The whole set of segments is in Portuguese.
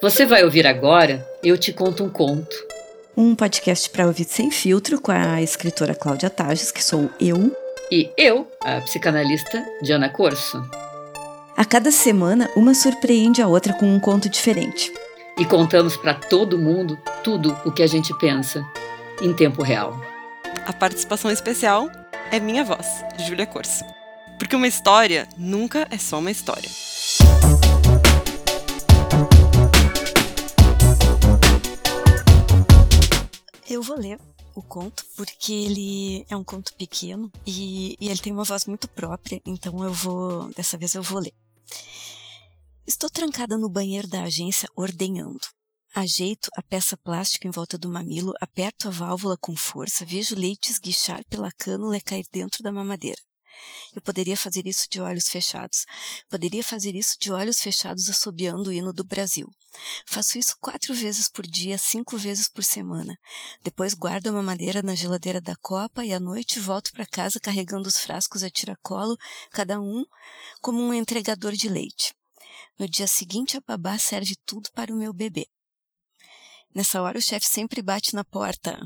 Você vai ouvir agora Eu Te Conto um Conto. Um podcast para ouvir sem filtro com a escritora Cláudia Tages, que sou eu. E eu, a psicanalista Diana Corso. A cada semana, uma surpreende a outra com um conto diferente. E contamos para todo mundo tudo o que a gente pensa, em tempo real. A participação especial é minha voz, Júlia Corso. Porque uma história nunca é só uma história. Eu vou ler o conto porque ele é um conto pequeno e, e, ele tem uma voz muito própria, então eu vou, dessa vez eu vou ler. Estou trancada no banheiro da agência ordenhando. Ajeito a peça plástica em volta do mamilo, aperto a válvula com força, vejo leite esguichar pela cânula e cair dentro da mamadeira. Eu poderia fazer isso de olhos fechados. Poderia fazer isso de olhos fechados assobiando o hino do Brasil. Faço isso quatro vezes por dia, cinco vezes por semana. Depois guardo a mamadeira na geladeira da copa e à noite volto para casa carregando os frascos a tiracolo, cada um como um entregador de leite. No dia seguinte, a babá serve tudo para o meu bebê. Nessa hora o chefe sempre bate na porta,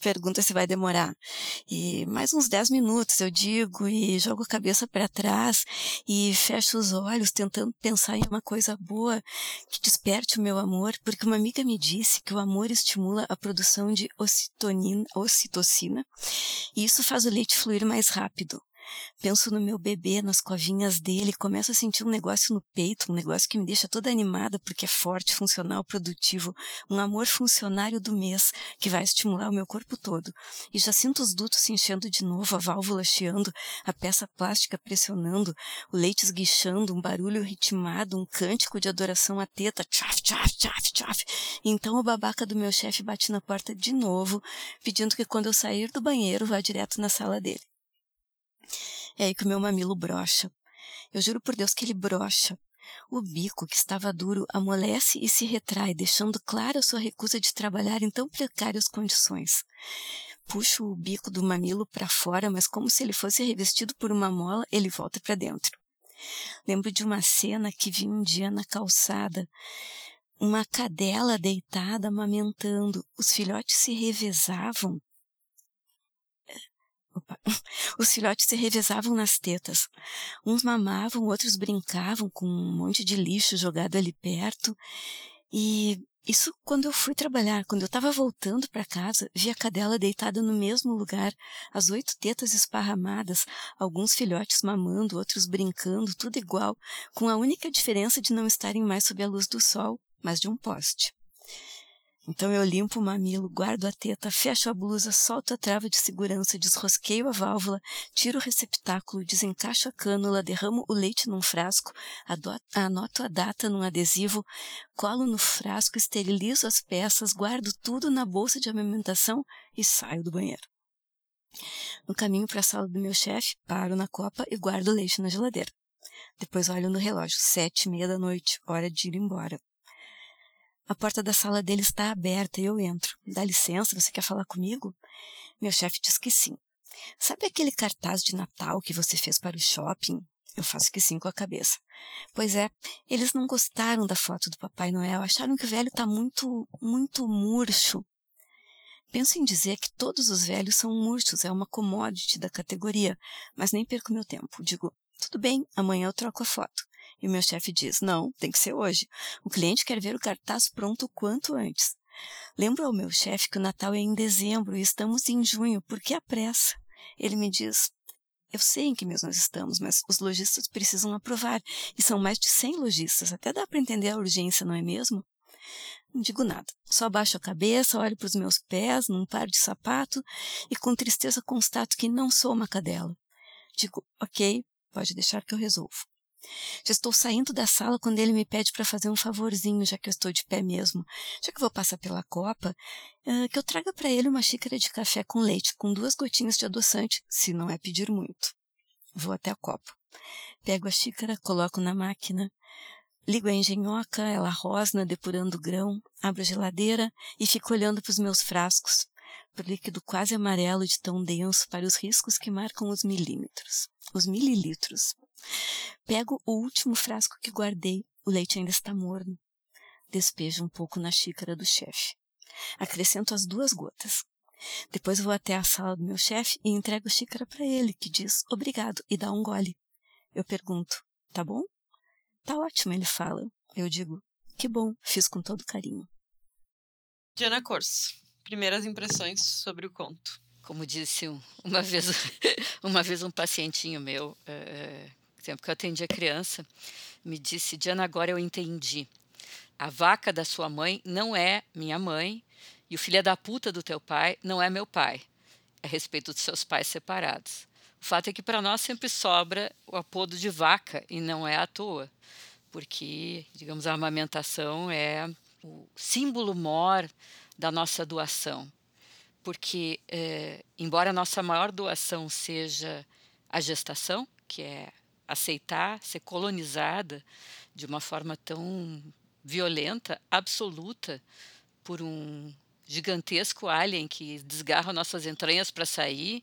pergunta se vai demorar. E mais uns 10 minutos eu digo e jogo a cabeça para trás e fecho os olhos tentando pensar em uma coisa boa que desperte o meu amor, porque uma amiga me disse que o amor estimula a produção de ocitocina e isso faz o leite fluir mais rápido. Penso no meu bebê, nas covinhas dele, começo a sentir um negócio no peito, um negócio que me deixa toda animada porque é forte, funcional, produtivo, um amor funcionário do mês que vai estimular o meu corpo todo. E já sinto os dutos se enchendo de novo, a válvula chiando, a peça plástica pressionando, o leite esguichando, um barulho ritmado, um cântico de adoração à teta, tchaf, tchaf, tchaf, tchaf. Então o babaca do meu chefe bate na porta de novo, pedindo que quando eu sair do banheiro vá direto na sala dele. É aí que o meu mamilo brocha. Eu juro por Deus que ele brocha. O bico, que estava duro, amolece e se retrai, deixando clara sua recusa de trabalhar em tão precárias condições. Puxo o bico do mamilo para fora, mas como se ele fosse revestido por uma mola, ele volta para dentro. Lembro de uma cena que vi um dia na calçada. Uma cadela deitada amamentando. Os filhotes se revezavam Opa. Os filhotes se revezavam nas tetas. Uns mamavam, outros brincavam com um monte de lixo jogado ali perto. E isso quando eu fui trabalhar. Quando eu estava voltando para casa, vi a cadela deitada no mesmo lugar, as oito tetas esparramadas, alguns filhotes mamando, outros brincando, tudo igual, com a única diferença de não estarem mais sob a luz do sol, mas de um poste. Então eu limpo o mamilo, guardo a teta, fecho a blusa, solto a trava de segurança, desrosqueio a válvula, tiro o receptáculo, desencaixo a cânula, derramo o leite num frasco, anoto a data num adesivo, colo no frasco, esterilizo as peças, guardo tudo na bolsa de amamentação e saio do banheiro. No caminho para a sala do meu chefe, paro na copa e guardo o leite na geladeira. Depois olho no relógio, sete e meia da noite, hora de ir embora. A porta da sala dele está aberta e eu entro. Dá licença, você quer falar comigo? Meu chefe diz que sim. Sabe aquele cartaz de Natal que você fez para o shopping? Eu faço que sim com a cabeça. Pois é, eles não gostaram da foto do Papai Noel, acharam que o velho está muito, muito murcho. Penso em dizer que todos os velhos são murchos, é uma commodity da categoria, mas nem perco meu tempo. Digo, tudo bem, amanhã eu troco a foto. E o meu chefe diz: Não, tem que ser hoje. O cliente quer ver o cartaz pronto o quanto antes. Lembro ao meu chefe que o Natal é em dezembro e estamos em junho, por que a pressa? Ele me diz: Eu sei em que mês nós estamos, mas os lojistas precisam aprovar, e são mais de 100 lojistas, até dá para entender a urgência, não é mesmo? Não digo nada, só baixo a cabeça, olho para os meus pés num par de sapato e com tristeza constato que não sou uma cadela. Digo, ok, pode deixar que eu resolvo. Já estou saindo da sala quando ele me pede para fazer um favorzinho, já que eu estou de pé mesmo. Já que vou passar pela copa, uh, que eu traga para ele uma xícara de café com leite, com duas gotinhas de adoçante, se não é pedir muito. Vou até a copa. Pego a xícara, coloco na máquina, ligo a engenhoca, ela rosna, depurando o grão, abro a geladeira e fico olhando para os meus frascos, para o líquido quase amarelo de tão denso, para os riscos que marcam os milímetros, os mililitros. Pego o último frasco que guardei. O leite ainda está morno. despejo um pouco na xícara do chefe. Acrescento as duas gotas. Depois vou até a sala do meu chefe e entrego a xícara para ele, que diz obrigado e dá um gole. Eu pergunto: tá bom? Tá ótimo, ele fala. Eu digo: que bom, fiz com todo carinho. Diana Corso, primeiras impressões sobre o conto. Como disse uma vez, uma vez um pacientinho meu, é, tempo que eu atendia criança, me disse: Diana, agora eu entendi. A vaca da sua mãe não é minha mãe e o filho da puta do teu pai não é meu pai. É a respeito dos seus pais separados. O fato é que para nós sempre sobra o apodo de vaca e não é à toa, porque, digamos, a amamentação é o símbolo mor da nossa doação. Porque, é, embora a nossa maior doação seja a gestação, que é aceitar ser colonizada de uma forma tão violenta, absoluta, por um gigantesco alien que desgarra nossas entranhas para sair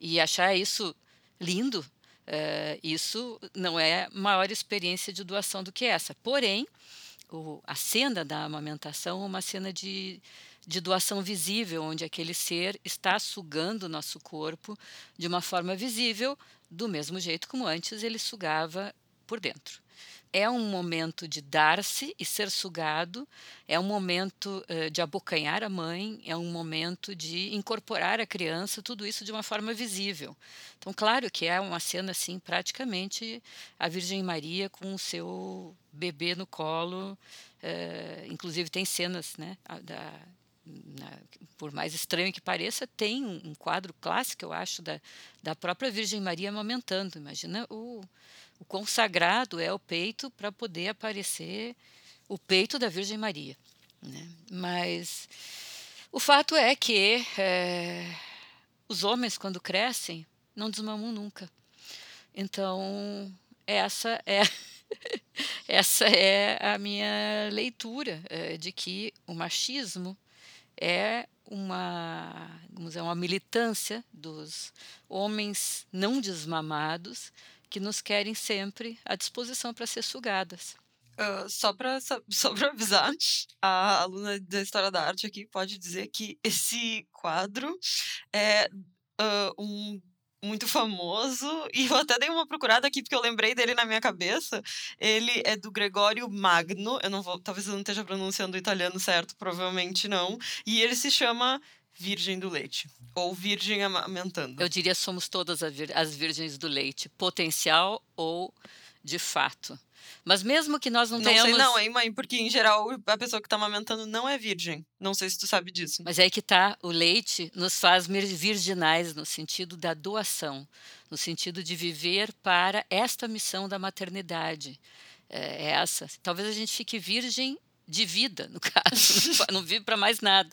e achar isso lindo, uh, isso não é maior experiência de doação do que essa. Porém, o, a cena da amamentação é uma cena de, de doação visível, onde aquele ser está sugando o nosso corpo de uma forma visível, do mesmo jeito como antes ele sugava por dentro. É um momento de dar-se e ser sugado, é um momento uh, de abocanhar a mãe, é um momento de incorporar a criança, tudo isso de uma forma visível. Então, claro que é uma cena assim, praticamente a Virgem Maria com o seu bebê no colo. Uh, inclusive, tem cenas né, da, por mais estranho que pareça, tem um, um, quadro clássico, eu acho, da, da própria Virgem Maria amamentando. Imagina o, o consagrado é o peito para poder aparecer o peito da Virgem Maria. Né? Mas o fato é que é, os homens, quando crescem, não desmamam nunca. Então, essa é. essa é a minha leitura é, de que o machismo é uma, vamos dizer, uma militância dos homens não desmamados que nos querem sempre à disposição para ser sugadas. Uh, só para só avisar, a aluna da História da Arte aqui pode dizer que esse quadro é uh, um muito famoso, e eu até dei uma procurada aqui porque eu lembrei dele na minha cabeça. Ele é do Gregório Magno, eu não vou, talvez eu não esteja pronunciando o italiano certo, provavelmente não, e ele se chama Virgem do Leite, ou Virgem Amamentando. Eu diria somos todas as virgens do leite, potencial ou de fato. Mas mesmo que nós não, não tenhamos. Não sei, não, hein, mãe? Porque em geral a pessoa que está amamentando não é virgem. Não sei se tu sabe disso. Mas é aí que tá. O leite nos faz virginais no sentido da doação, no sentido de viver para esta missão da maternidade. É, é essa. Talvez a gente fique virgem de vida, no caso, não vive para mais nada.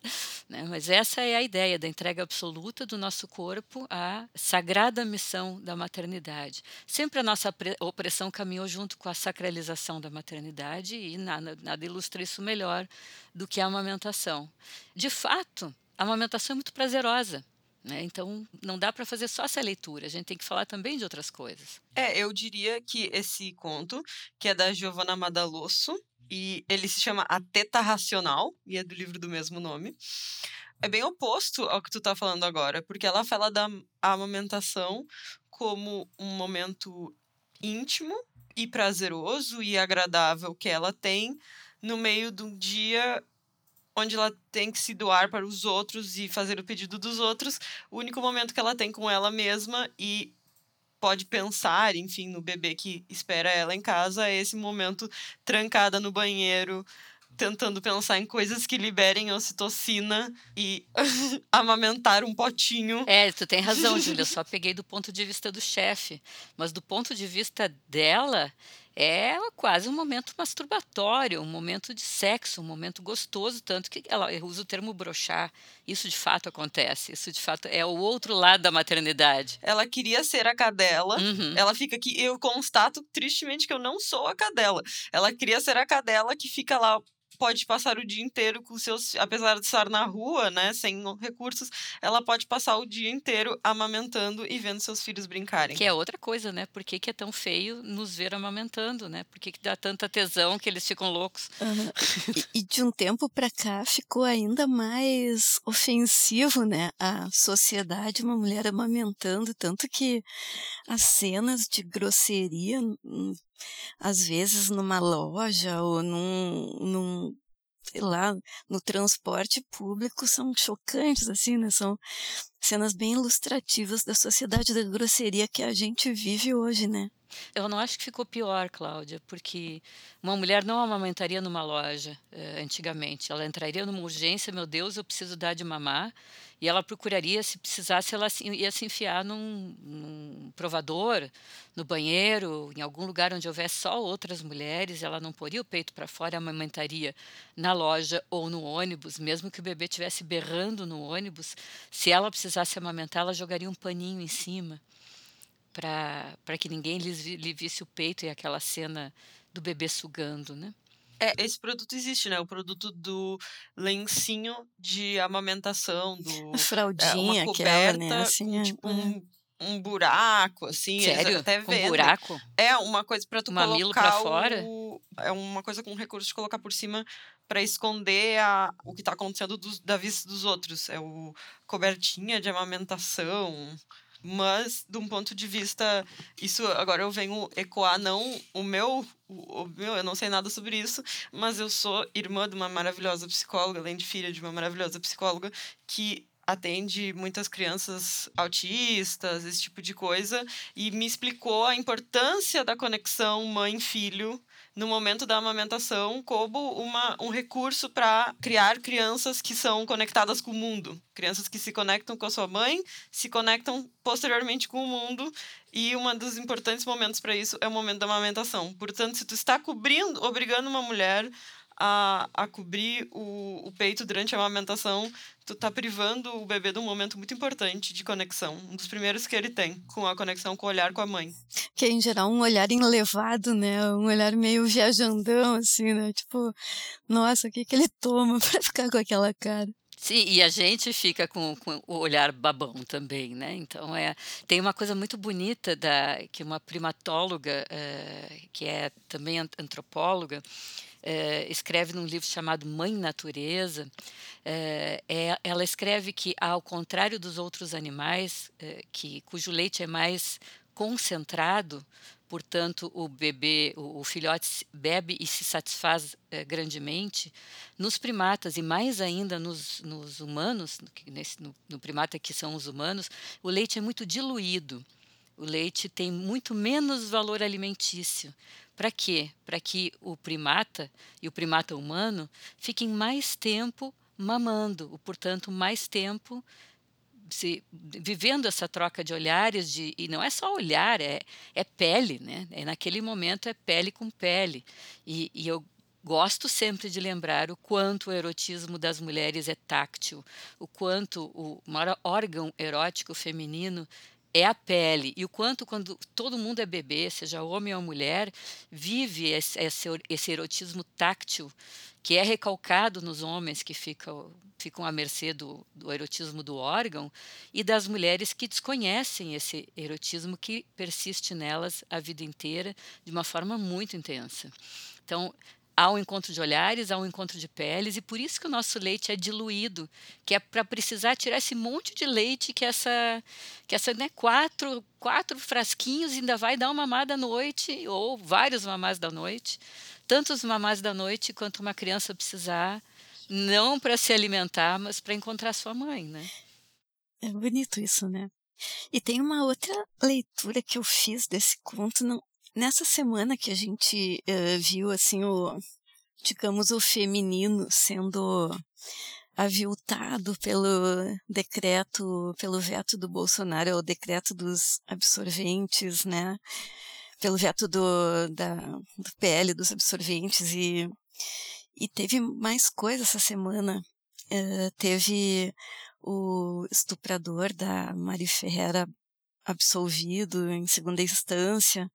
Né? Mas essa é a ideia da entrega absoluta do nosso corpo à sagrada missão da maternidade. Sempre a nossa opressão caminhou junto com a sacralização da maternidade e nada, nada ilustra isso melhor do que a amamentação. De fato, a amamentação é muito prazerosa. Né? Então, não dá para fazer só essa leitura, a gente tem que falar também de outras coisas. É, eu diria que esse conto, que é da Giovanna Madalosso, e ele se chama A Teta Racional, e é do livro do mesmo nome. É bem oposto ao que tu tá falando agora, porque ela fala da amamentação como um momento íntimo e prazeroso e agradável que ela tem no meio de um dia onde ela tem que se doar para os outros e fazer o pedido dos outros, o único momento que ela tem com ela mesma e pode pensar, enfim, no bebê que espera ela em casa, é esse momento trancada no banheiro, tentando pensar em coisas que liberem ocitocina e amamentar um potinho. É, tu tem razão, Júlia. Eu só peguei do ponto de vista do chefe. Mas do ponto de vista dela, é quase um momento masturbatório, um momento de sexo, um momento gostoso, tanto que ela usa o termo brochar. Isso de fato acontece, isso de fato é o outro lado da maternidade. Ela queria ser a cadela, uhum. ela fica aqui, eu constato tristemente que eu não sou a cadela. Ela queria ser a cadela que fica lá pode passar o dia inteiro com seus, apesar de estar na rua, né, sem recursos, ela pode passar o dia inteiro amamentando e vendo seus filhos brincarem. Que é outra coisa, né? Por que, que é tão feio nos ver amamentando, né? Por que, que dá tanta tesão que eles ficam loucos? Uhum. E, e, de um tempo para cá ficou ainda mais ofensivo, né? A sociedade, uma mulher amamentando, tanto que as cenas de grosseria às vezes numa loja ou num, num sei lá, no transporte público são chocantes, assim, né? São cenas bem ilustrativas da sociedade da grosseria que a gente vive hoje, né? Eu não acho que ficou pior, Cláudia, porque uma mulher não amamentaria numa loja eh, antigamente. Ela entraria numa urgência, meu Deus, eu preciso dar de mamar, e ela procuraria, se precisasse, ela ia se enfiar num, num provador, no banheiro, em algum lugar onde houvesse só outras mulheres. Ela não poria o peito para fora, amamentaria na loja ou no ônibus, mesmo que o bebê estivesse berrando no ônibus. Se ela precisasse amamentar, ela jogaria um paninho em cima para que ninguém lhe, lhe visse o peito e aquela cena do bebê sugando, né? É, esse produto existe, né? O produto do lencinho de amamentação, do fraldinha, é, uma coberta, aquela, né? Assim, com, tipo, um, um buraco, assim. Sério? Até um buraco? É, uma coisa para tu Mamilo colocar pra fora? O, é uma coisa com recurso de colocar por cima para esconder a, o que está acontecendo da vista dos outros. É o cobertinha de amamentação mas de um ponto de vista isso agora eu venho ecoar não o meu o, o, meu eu não sei nada sobre isso mas eu sou irmã de uma maravilhosa psicóloga além de filha de uma maravilhosa psicóloga que atende muitas crianças autistas esse tipo de coisa e me explicou a importância da conexão mãe filho no momento da amamentação como uma, um recurso para criar crianças que são conectadas com o mundo. Crianças que se conectam com a sua mãe, se conectam posteriormente com o mundo. E um dos importantes momentos para isso é o momento da amamentação. Portanto, se tu está cobrindo, obrigando uma mulher a, a cobrir o, o peito durante a amamentação, tu tá privando o bebê de um momento muito importante de conexão, um dos primeiros que ele tem, com a conexão com o olhar com a mãe. Que é, em geral, um olhar enlevado, né? Um olhar meio viajandão, assim, né? Tipo, nossa, o que que ele toma pra ficar com aquela cara? Sim, e a gente fica com, com, o olhar babão também, né? Então é tem uma coisa muito bonita da que uma primatóloga é, que é também antropóloga é, escreve num livro chamado Mãe Natureza, é, é, ela escreve que, ao contrário dos outros animais, que, cujo leite é mais concentrado, portanto, o bebê, o, o filhote bebe e se satisfaz grandemente, nos primatas e mais ainda nos, nos humanos, nesse, no, no primata que são os humanos, o leite é muito diluído. O leite tem muito menos valor alimentício. Para quê? Para que o primata e o primata humano fiquem mais tempo mamando, portanto, mais tempo se, vivendo essa troca de olhares, de, e não é só olhar, é, é pele, né? É, naquele momento é pele com pele. E, e eu gosto sempre de lembrar o quanto o erotismo das mulheres é táctil, o quanto o maior órgão erótico feminino é a pele. E o quanto, quando todo mundo é bebê, seja homem ou mulher, vive esse, esse erotismo táctil que é recalcado nos homens que ficam, ficam à mercê do, do erotismo do órgão e das mulheres que desconhecem esse erotismo que persiste nelas a vida inteira de uma forma muito intensa. Então, há um encontro de olhares, há um encontro de peles, e por isso que o nosso leite é diluído, que é para precisar tirar esse monte de leite que essa, que essa né, quatro, quatro frasquinhos ainda vai dar uma mamada à noite, ou vários mamás da noite, tantos mamás da noite quanto uma criança precisar, não para se alimentar, mas para encontrar sua mãe, né? É bonito isso, né? E tem uma outra leitura que eu fiz desse conto, não, Nessa semana que a gente uh, viu assim o, digamos, o feminino sendo aviltado pelo decreto, pelo veto do Bolsonaro, o decreto dos absorventes, né? Pelo veto do, da, do PL dos absorventes e, e teve mais coisa essa semana. Uh, teve o estuprador da Mari Ferreira absolvido em segunda instância.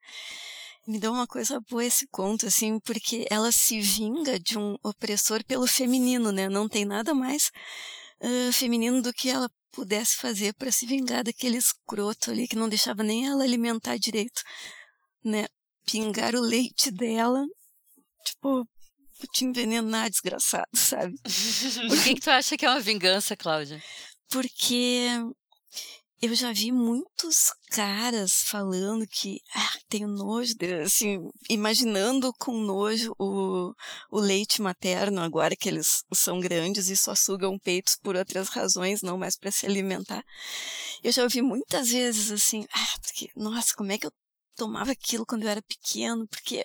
Me deu uma coisa boa esse conto, assim, porque ela se vinga de um opressor pelo feminino, né? Não tem nada mais uh, feminino do que ela pudesse fazer para se vingar daquele escroto ali que não deixava nem ela alimentar direito, né? Pingar o leite dela, tipo, te envenenar, desgraçado, sabe? Por que, que tu acha que é uma vingança, Cláudia? Porque eu já vi muitos caras falando que ah, tenho nojo, assim, imaginando com nojo o, o leite materno agora que eles são grandes e só sugam peitos por outras razões, não mais para se alimentar. Eu já ouvi muitas vezes assim, ah, porque, nossa, como é que eu tomava aquilo quando eu era pequeno, porque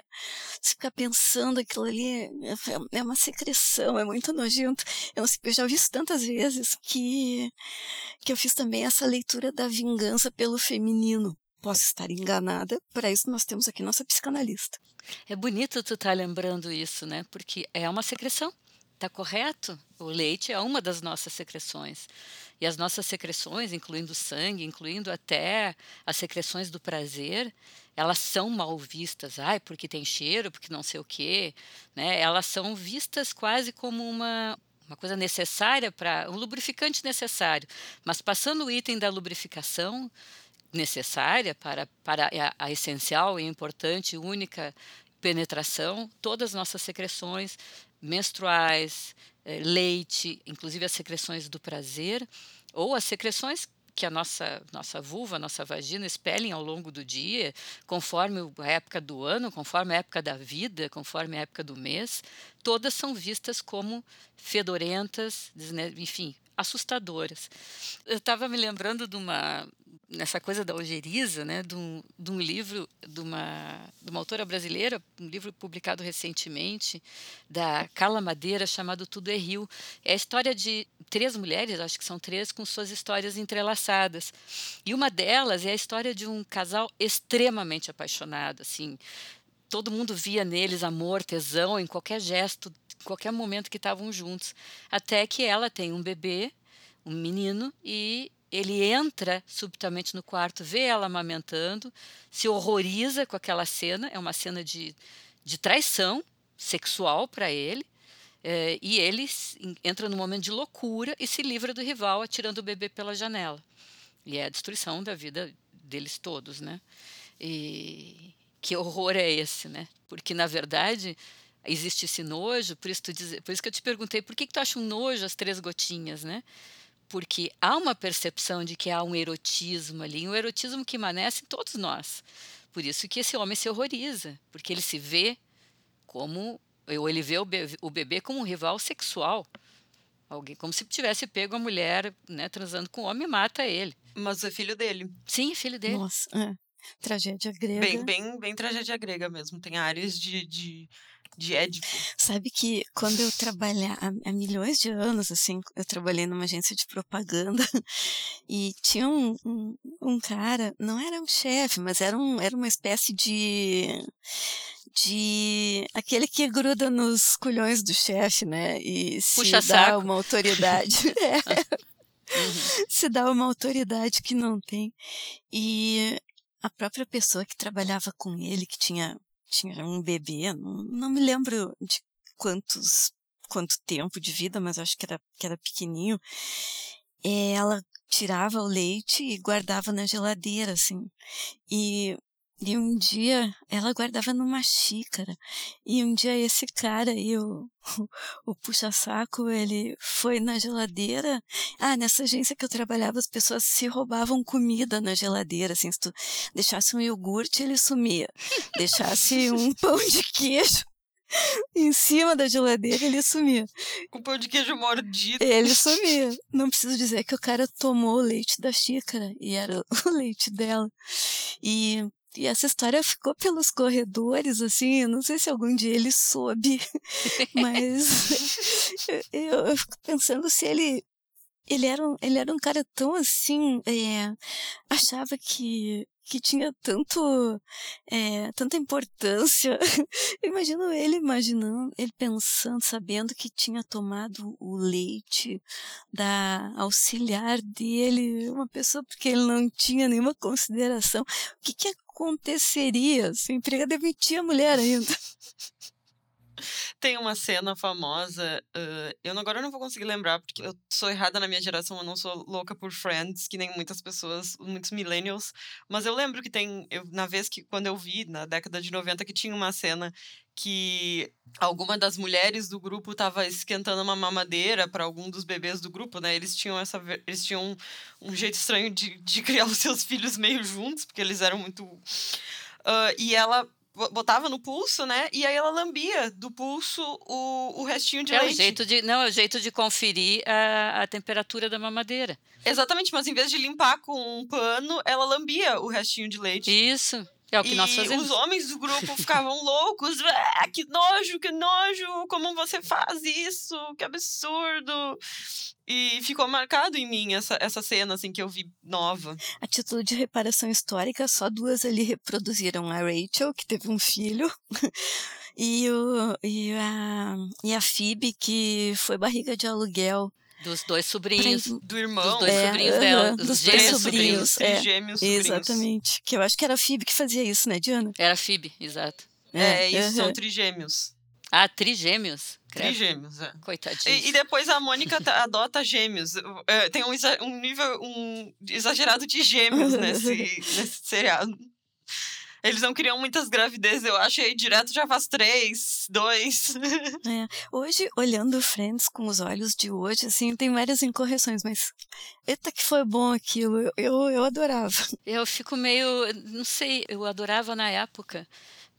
você fica pensando aquilo ali é, é uma secreção, é muito nojento. Eu, sei, eu já ouvi isso tantas vezes que, que eu fiz também essa leitura da vingança pelo feminino. Posso estar enganada, para isso nós temos aqui nossa psicanalista. É bonito tu estar tá lembrando isso, né? Porque é uma secreção. Tá correto? O leite é uma das nossas secreções. E as nossas secreções, incluindo o sangue, incluindo até as secreções do prazer, elas são mal vistas. Ai, porque tem cheiro, porque não sei o quê. Né? Elas são vistas quase como uma, uma coisa necessária para. um lubrificante necessário. Mas passando o item da lubrificação necessária para, para a, a essencial e importante, única penetração, todas as nossas secreções menstruais, eh, leite, inclusive as secreções do prazer, ou as secreções que a nossa, nossa vulva, nossa vagina expelem ao longo do dia, conforme a época do ano, conforme a época da vida, conforme a época do mês, todas são vistas como fedorentas, enfim, assustadoras. Eu estava me lembrando de uma, nessa coisa da ojeriza, né, de um, de um livro de uma, de uma autora brasileira, um livro publicado recentemente, da Carla Madeira, chamado Tudo é Rio. É a história de três mulheres, acho que são três, com suas histórias entrelaçadas. E uma delas é a história de um casal extremamente apaixonado, assim, todo mundo via neles amor, tesão, em qualquer gesto, em qualquer momento que estavam juntos. Até que ela tem um bebê, um menino, e ele entra subitamente no quarto, vê ela amamentando, se horroriza com aquela cena, é uma cena de, de traição sexual para ele, é, e ele entra num momento de loucura e se livra do rival atirando o bebê pela janela. E é a destruição da vida deles todos, né? E que horror é esse, né? Porque, na verdade, existe esse nojo, por isso, diz, por isso que eu te perguntei, por que, que tu acha um nojo as três gotinhas, né? Porque há uma percepção de que há um erotismo ali, um erotismo que emanece em todos nós. Por isso que esse homem se horroriza, porque ele se vê como, ou ele vê o bebê, o bebê como um rival sexual. Alguém, como se tivesse pego a mulher né, transando com o homem e mata ele. Mas é filho dele. Sim, é filho dele. Nossa, é. tragédia grega. Bem, bem, bem tragédia grega mesmo. Tem áreas de, de de Édipo. Sabe que quando eu trabalhar há, milhões de anos, assim, eu trabalhei numa agência de propaganda e tinha um, um, um cara, não era um chefe, mas era, um, era uma espécie de de aquele que gruda nos culhões do chefe, né? E se Puxa dá saco. uma autoridade. é. Uhum. Se dá uma autoridade que não tem. E a própria pessoa que trabalhava com ele, que tinha tinha um bebê, não, não me lembro de quantos quanto tempo de vida, mas acho que era, que era pequenininho. É, ela tirava o leite e guardava na geladeira, assim. E e um dia ela guardava numa xícara. E um dia esse cara aí, o, o, puxa-saco, ele foi na geladeira. Ah, nessa agência que eu trabalhava, as pessoas se roubavam comida na geladeira. Assim, se tu deixasse um iogurte, ele sumia. Deixasse um pão de queijo em cima da geladeira, ele sumia. Com pão de queijo mordido. Ele sumia. Não preciso dizer que o cara tomou o leite da xícara e era o leite dela. E e essa história ficou pelos corredores, assim, não sei se algum dia ele soube, mas eu, eu fico pensando se ele ele era um, ele era um cara tão assim, é, achava que, que tinha tanto, é, tanta importância. Imagino ele imaginando, ele pensando, sabendo que tinha tomado o leite da auxiliar dele, uma pessoa porque ele não tinha nenhuma consideração. O que, que aconteceria se a emprega demitir a mulher ainda? Tem uma cena famosa, uh, eu agora não vou conseguir lembrar, porque eu sou errada na minha geração, eu não sou louca por Friends, que nem muitas pessoas, muitos millennials, mas eu lembro que tem, eu, na vez que, quando eu vi, na década de 90, que tinha uma cena que alguma das mulheres do grupo estava esquentando uma mamadeira para algum dos bebês do grupo, né? Eles tinham essa eles tinham um, um jeito estranho de, de criar os seus filhos meio juntos, porque eles eram muito uh, e ela botava no pulso, né? E aí ela lambia do pulso o, o restinho de é leite. O jeito de, não, é o jeito de conferir a, a temperatura da mamadeira. Exatamente, mas em vez de limpar com um pano, ela lambia o restinho de leite. Isso. É o que e nós fazemos. os homens do grupo ficavam loucos. Ah, que nojo, que nojo! Como você faz isso? Que absurdo! E ficou marcado em mim essa, essa cena, assim, que eu vi nova. A título de reparação histórica, só duas ali reproduziram. A Rachel, que teve um filho, e, o, e, a, e a Phoebe, que foi barriga de aluguel. Dos dois sobrinhos. Do irmão. Dos dois É, sobrinhos dela. dos Dos três gêmeos sobrinhos. sobrinhos. é. gêmeos sobrinhos. Exatamente. Que eu acho que era a Phoebe que fazia isso, né, Diana? Era Phoebe, exato. É, isso, são trigêmeos. Ah, trigêmeos. Credo. Trigêmeos, é. Coitadinho. E, e depois a Mônica tá- adota gêmeos. É, tem um, um nível um exagerado de gêmeos nesse, nesse seriado. Eles não queriam muitas gravidezes, eu acho, e aí direto já faz três, dois. É. Hoje, olhando Friends com os olhos de hoje, assim, tem várias incorreções, mas eita que foi bom aquilo, eu, eu, eu adorava. Eu fico meio. Não sei, eu adorava na época,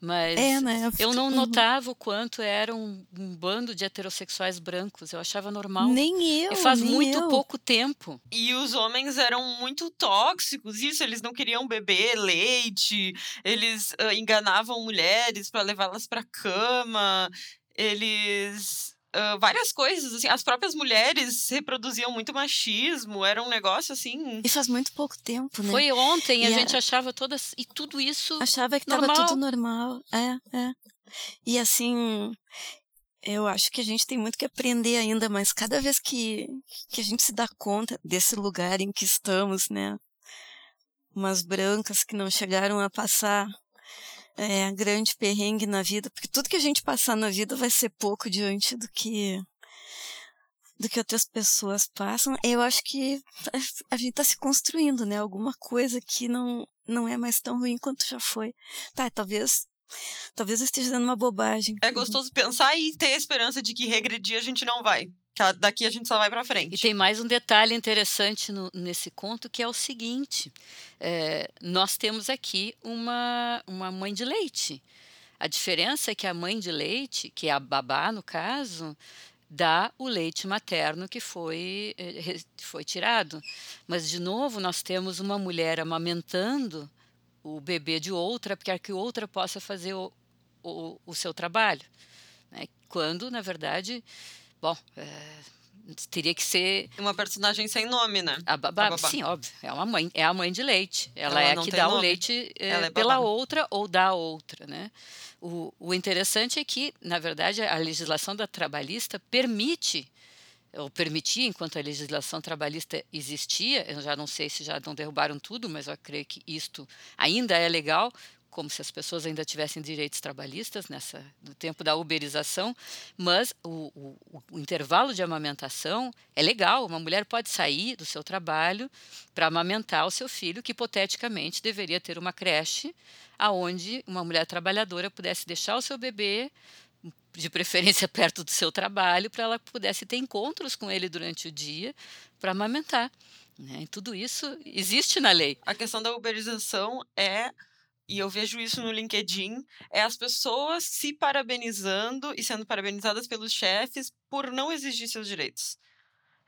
mas. É, né? Eu não Uhum. notava o quanto era um, um bando de heterossexuais brancos. Eu achava normal. Nem eu, e faz nem muito eu. pouco tempo. E os homens eram muito tóxicos, isso, eles não queriam beber leite, eles ah, enganavam mulheres para levá-las para cama, eles. Várias coisas, assim, as próprias mulheres reproduziam muito machismo, era um negócio assim. E faz muito pouco tempo, né? Foi ontem, a E a- gente achava todas. E tudo isso. Achava que tava normal. tudo normal. É, é. E assim, eu acho que a gente tem muito que aprender ainda, mas cada vez que, que a gente se dá conta desse lugar em que estamos, né? Umas brancas que não chegaram a passar é, grande perrengue na vida, porque tudo que a gente passar na vida vai ser pouco diante do que do que outras pessoas passam. Eu acho que a gente está se construindo, né? Alguma coisa que não não é mais tão ruim quanto já foi. Tá, talvez talvez eu esteja dando uma bobagem. É gostoso pensar e ter a esperança de que regredir a gente não vai. Daqui a gente só vai pra frente. E tem mais um detalhe interessante no- nesse conto, que é o seguinte: é, nós temos aqui uma, uma mãe de leite. A diferença é que a mãe de leite, que é a babá no caso, dá o leite materno que foi, re- foi tirado. Mas, de novo, nós temos uma mulher amamentando o bebê de outra para que outra possa fazer o, o, o seu trabalho. né? Quando, na verdade, bom, eh, teria que ser Uma personagem sem nome, né? a babá, A babá. sim, óbvio. É uma mãe, é a mãe de leite. Ela, Ela é a que dá o nome. leite eh, Ela é pela outra ou da outra, né? O, o interessante é que, na verdade, a legislação da trabalhista permite ou permitia, enquanto a legislação trabalhista existia, eu já não sei se já não derrubaram tudo, mas eu creio que isto ainda é legal, como se as pessoas ainda tivessem direitos trabalhistas nessa no tempo da uberização, mas o, o, o intervalo de amamentação é legal. Uma mulher pode sair do seu trabalho para amamentar o seu filho, que hipoteticamente deveria ter uma creche, aonde uma mulher trabalhadora pudesse deixar o seu bebê de preferência perto do seu trabalho, para ela pudesse ter encontros com ele durante o dia para amamentar. Né? E tudo isso existe na lei. A questão da uberização é, e eu vejo isso no LinkedIn, é as pessoas se parabenizando e sendo parabenizadas pelos chefes por não exigir seus direitos.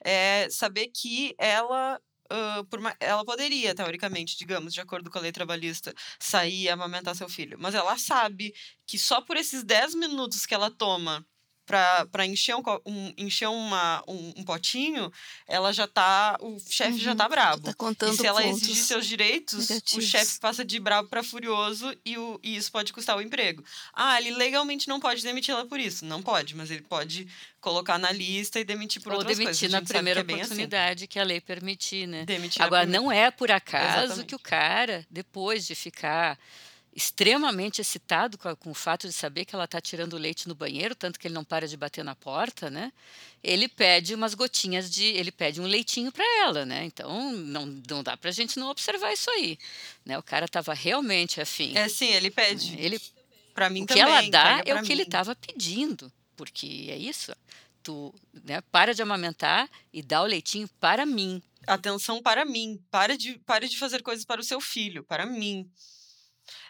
É saber que ela. ah, por ma- ela poderia, teoricamente, digamos, de acordo com a lei trabalhista, sair e amamentar seu filho. Mas ela sabe que só por esses 10 minutos que ela toma para encher, um, um, encher uma, um, um, potinho, ela já tá. O chefe uhum, já tá brabo. Tá contando e se ela exigir seus direitos, negativos. o chefe passa de brabo para furioso e, o, e isso pode custar o emprego. Ah, ele legalmente não pode demitir ela por isso. Não pode, mas ele pode colocar na lista e demitir por Ou outras demitir coisas. na primeira que é oportunidade assim. que a lei permitir, né? Demitir Agora, não é por acaso Exatamente. que o cara, depois de ficar extremamente excitado com, a, com, o fato de saber que ela está tirando leite no banheiro, tanto que ele não para de bater na porta, né? Ele pede umas gotinhas de, ele pede um leitinho para ela, né? Então não, não dá para a gente não observar isso aí, né? O cara estava realmente afim. É sim, ele pede. Ele, para mim o também. O que ela dá é o mim. que ele estava pedindo, porque é isso. Tu, né? Para de amamentar e dá o leitinho para mim. Atenção para mim. Pare de, pare de fazer coisas para o seu filho, para mim.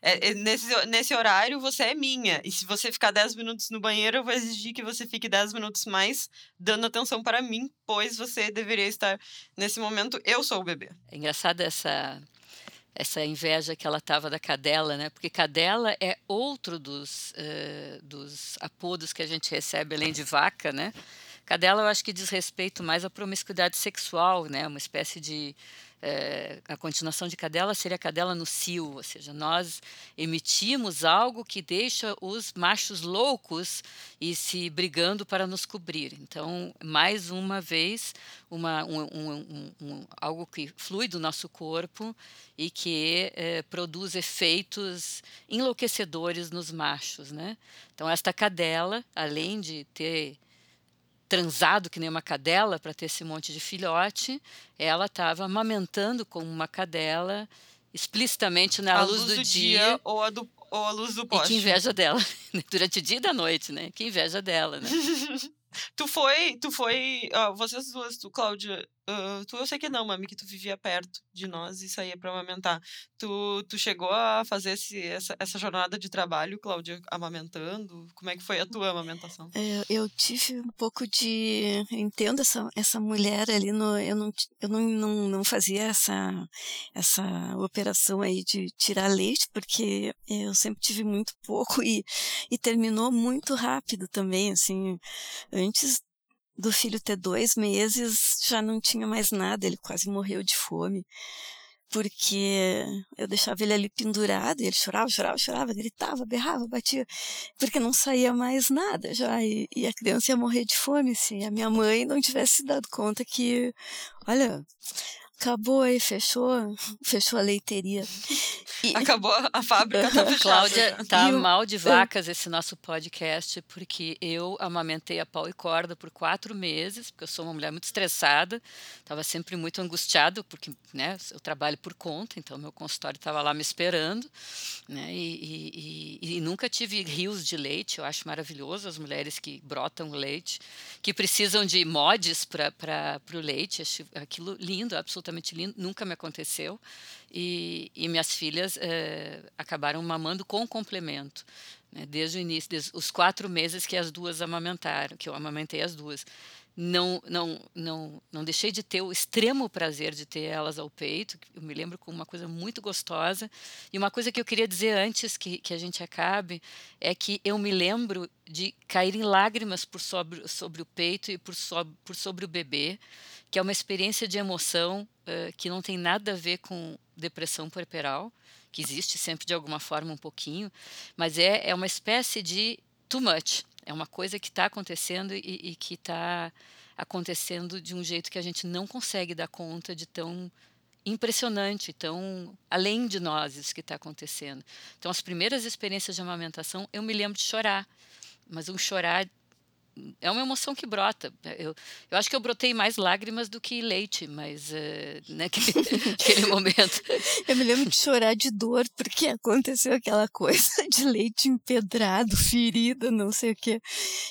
É, é, nesse, nesse horário você é minha. E se você ficar 10 minutos no banheiro, eu vou exigir que você fique 10 minutos mais dando atenção para mim, pois você deveria estar nesse momento. Eu sou o bebê. É engraçado essa essa inveja que ela estava da cadela, né? Porque cadela é outro dos, uh, dos apodos que a gente recebe além de vaca, né? Cadela eu acho que diz respeito mais à promiscuidade sexual, né? Uma espécie de é, a continuação de cadela seria cadela no cio, ou seja, nós emitimos algo que deixa os machos loucos e se brigando para nos cobrir. Então, mais uma vez, uma, um, um, um, algo que flui do nosso corpo e que é, produz efeitos enlouquecedores nos machos. Né? Então, esta cadela, além de ter transado que nem uma cadela para ter esse monte de filhote, ela estava amamentando como uma cadela explicitamente na luz, luz, do, do dia, dia, ou a do ou a luz do poste. E que inveja dela, durante o dia e da noite, né? Que inveja dela, né? tu foi, tu foi, ó, vocês duas, tu, Cláudia, Uh, tu eu sei que não, mami, que tu vivia perto de nós e saía para amamentar. Tu, tu chegou a fazer esse, essa, essa jornada de trabalho, Cláudia, amamentando? Como é que foi a tua amamentação? É, eu tive um pouco de. Eu entendo essa, essa mulher ali, no, eu, não, eu não, não, não fazia essa, essa operação aí de tirar leite, porque eu sempre tive muito pouco e, e terminou muito rápido também, assim. Antes do filho ter dois meses, já não tinha mais nada, ele quase morreu de fome. Porque eu deixava ele ali pendurado, e ele chorava, chorava, chorava, gritava, berrava, batia, porque não saía mais nada já, e, e a criança ia morrer de fome se a minha mãe não tivesse dado conta que, olha, acabou aí, fechou, fechou a leiteria. E... Acabou a fábrica, tá Cláudia, tá eu... mal de vacas esse nosso podcast, porque eu amamentei a pau e corda por quatro meses, porque eu sou uma mulher muito estressada, estava sempre muito angustiada, porque né, eu trabalho por conta, então meu consultório estava lá me esperando, né, e, e, e, nunca tive rios de leite, eu acho maravilhoso as mulheres que brotam leite, que precisam de mods para o leite, acho aquilo lindo, absolutamente nunca me aconteceu, e, e minhas filhas é, acabaram mamando com complemento. Né, desde o início, desde os quatro meses que as duas amamentaram, que eu amamentei as duas. Não, não, não, não deixei de ter o extremo prazer de ter elas ao peito. Eu me lembro com uma coisa muito gostosa. E uma coisa que eu queria dizer antes que, que a gente acabe é que eu me lembro de cair em lágrimas por sobre, sobre o peito e por sobre, por sobre o bebê que é uma experiência de emoção uh, que não tem nada a ver com depressão puerperal, que existe sempre de alguma forma um pouquinho, mas é, é uma espécie de too much. É uma coisa que está acontecendo e, e que está acontecendo de um jeito que a gente não consegue dar conta de tão impressionante, tão além de nós isso que está acontecendo. Então, as primeiras experiências de amamentação, eu me lembro de chorar, mas um chorar é uma emoção que brota. Eu, eu acho que eu brotei mais lágrimas do que leite, mas uh, naquele, naquele momento. Eu me lembro de chorar de dor, porque aconteceu aquela coisa de leite empedrado, ferida, não sei o quê.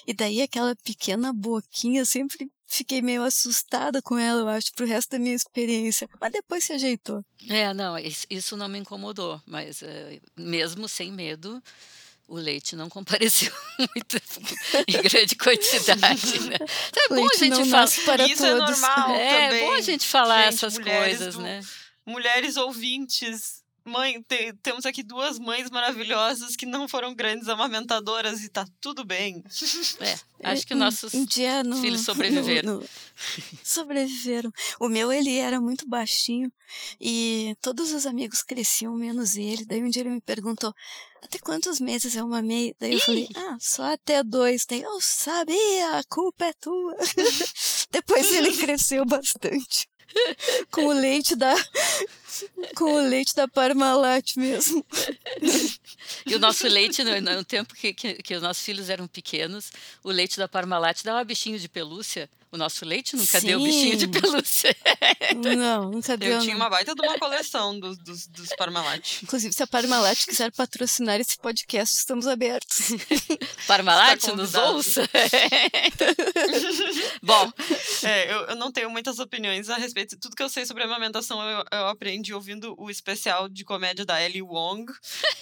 E daí aquela pequena boquinha, sempre fiquei meio assustada com ela, eu acho, pro resto da minha experiência. Mas depois se ajeitou. É, não, isso não me incomodou, mas uh, mesmo sem medo o leite não compareceu muito em grande quantidade. Né? Então é bom a gente falar. Para Isso é todos. é normal. É também. bom a gente falar gente, essas coisas, do, né? Mulheres ouvintes mãe, te, temos aqui duas mães maravilhosas que não foram grandes amamentadoras e tá tudo bem. É, acho que nossos um, dia no, filhos sobreviveram. No, no, sobreviveram. O meu, ele era muito baixinho e todos os amigos cresciam, menos ele. Daí um dia ele me perguntou, até quantos meses eu mamei? Daí eu Ih! falei, ah, só até dois. Daí eu sabia, a culpa é tua. Depois ele cresceu bastante. Com o leite da. Com o leite da Parmalat mesmo. E o nosso leite, no, no tempo que, que, que, os nossos filhos eram pequenos, o leite da Parmalat dava bichinho de pelúcia. O nosso leite nunca Sim. deu bichinho de pelúcia. Não, nunca deu. Eu tinha uma baita de uma coleção dos, dos, dos Parmalat. Inclusive, se a Parmalat quiser patrocinar esse podcast, estamos abertos. Parmalat, nos ouça. Bom. É, eu, eu não tenho muitas opiniões a respeito. Tudo que eu sei sobre amamentação eu, eu aprendi ouvindo o especial de comédia da Ellie Wong,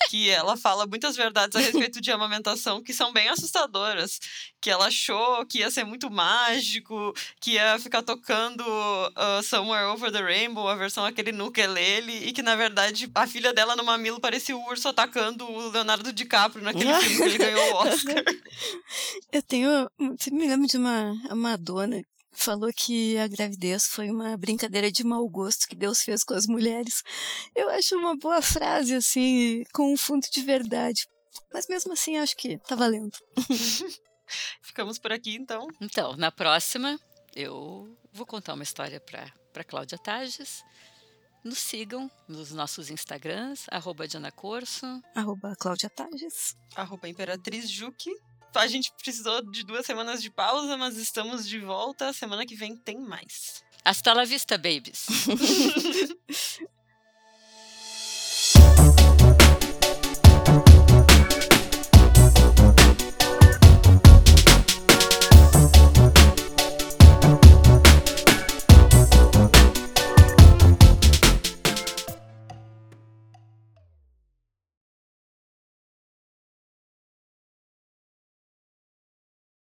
que ela fala muitas verdades a respeito de amamentação que são bem assustadoras. Que ela achou que ia ser muito mágico que ia ficar tocando uh, Somewhere Over the Rainbow, a versão aquele ukulele, e que na verdade a filha dela no mamilo parecia o urso atacando o Leonardo DiCaprio naquele filme que ele ganhou o Oscar. Eu tenho. Você me lembra de uma, uma dona falou que a gravidez foi uma brincadeira de mau gosto que Deus fez com as mulheres. Eu acho uma boa frase, assim, com um fundo de verdade. Mas mesmo assim, acho que tá valendo. Ficamos por aqui, então. Então, na próxima, eu vou contar uma história para Cláudia Tages. Nos sigam nos nossos Instagrams, arroba Diana Corso. Arroba Cláudia Tages. Arroba Imperatriz Juque. A gente precisou de duas semanas de pausa, mas estamos de volta. Semana que vem tem mais. Hasta la vista, babies.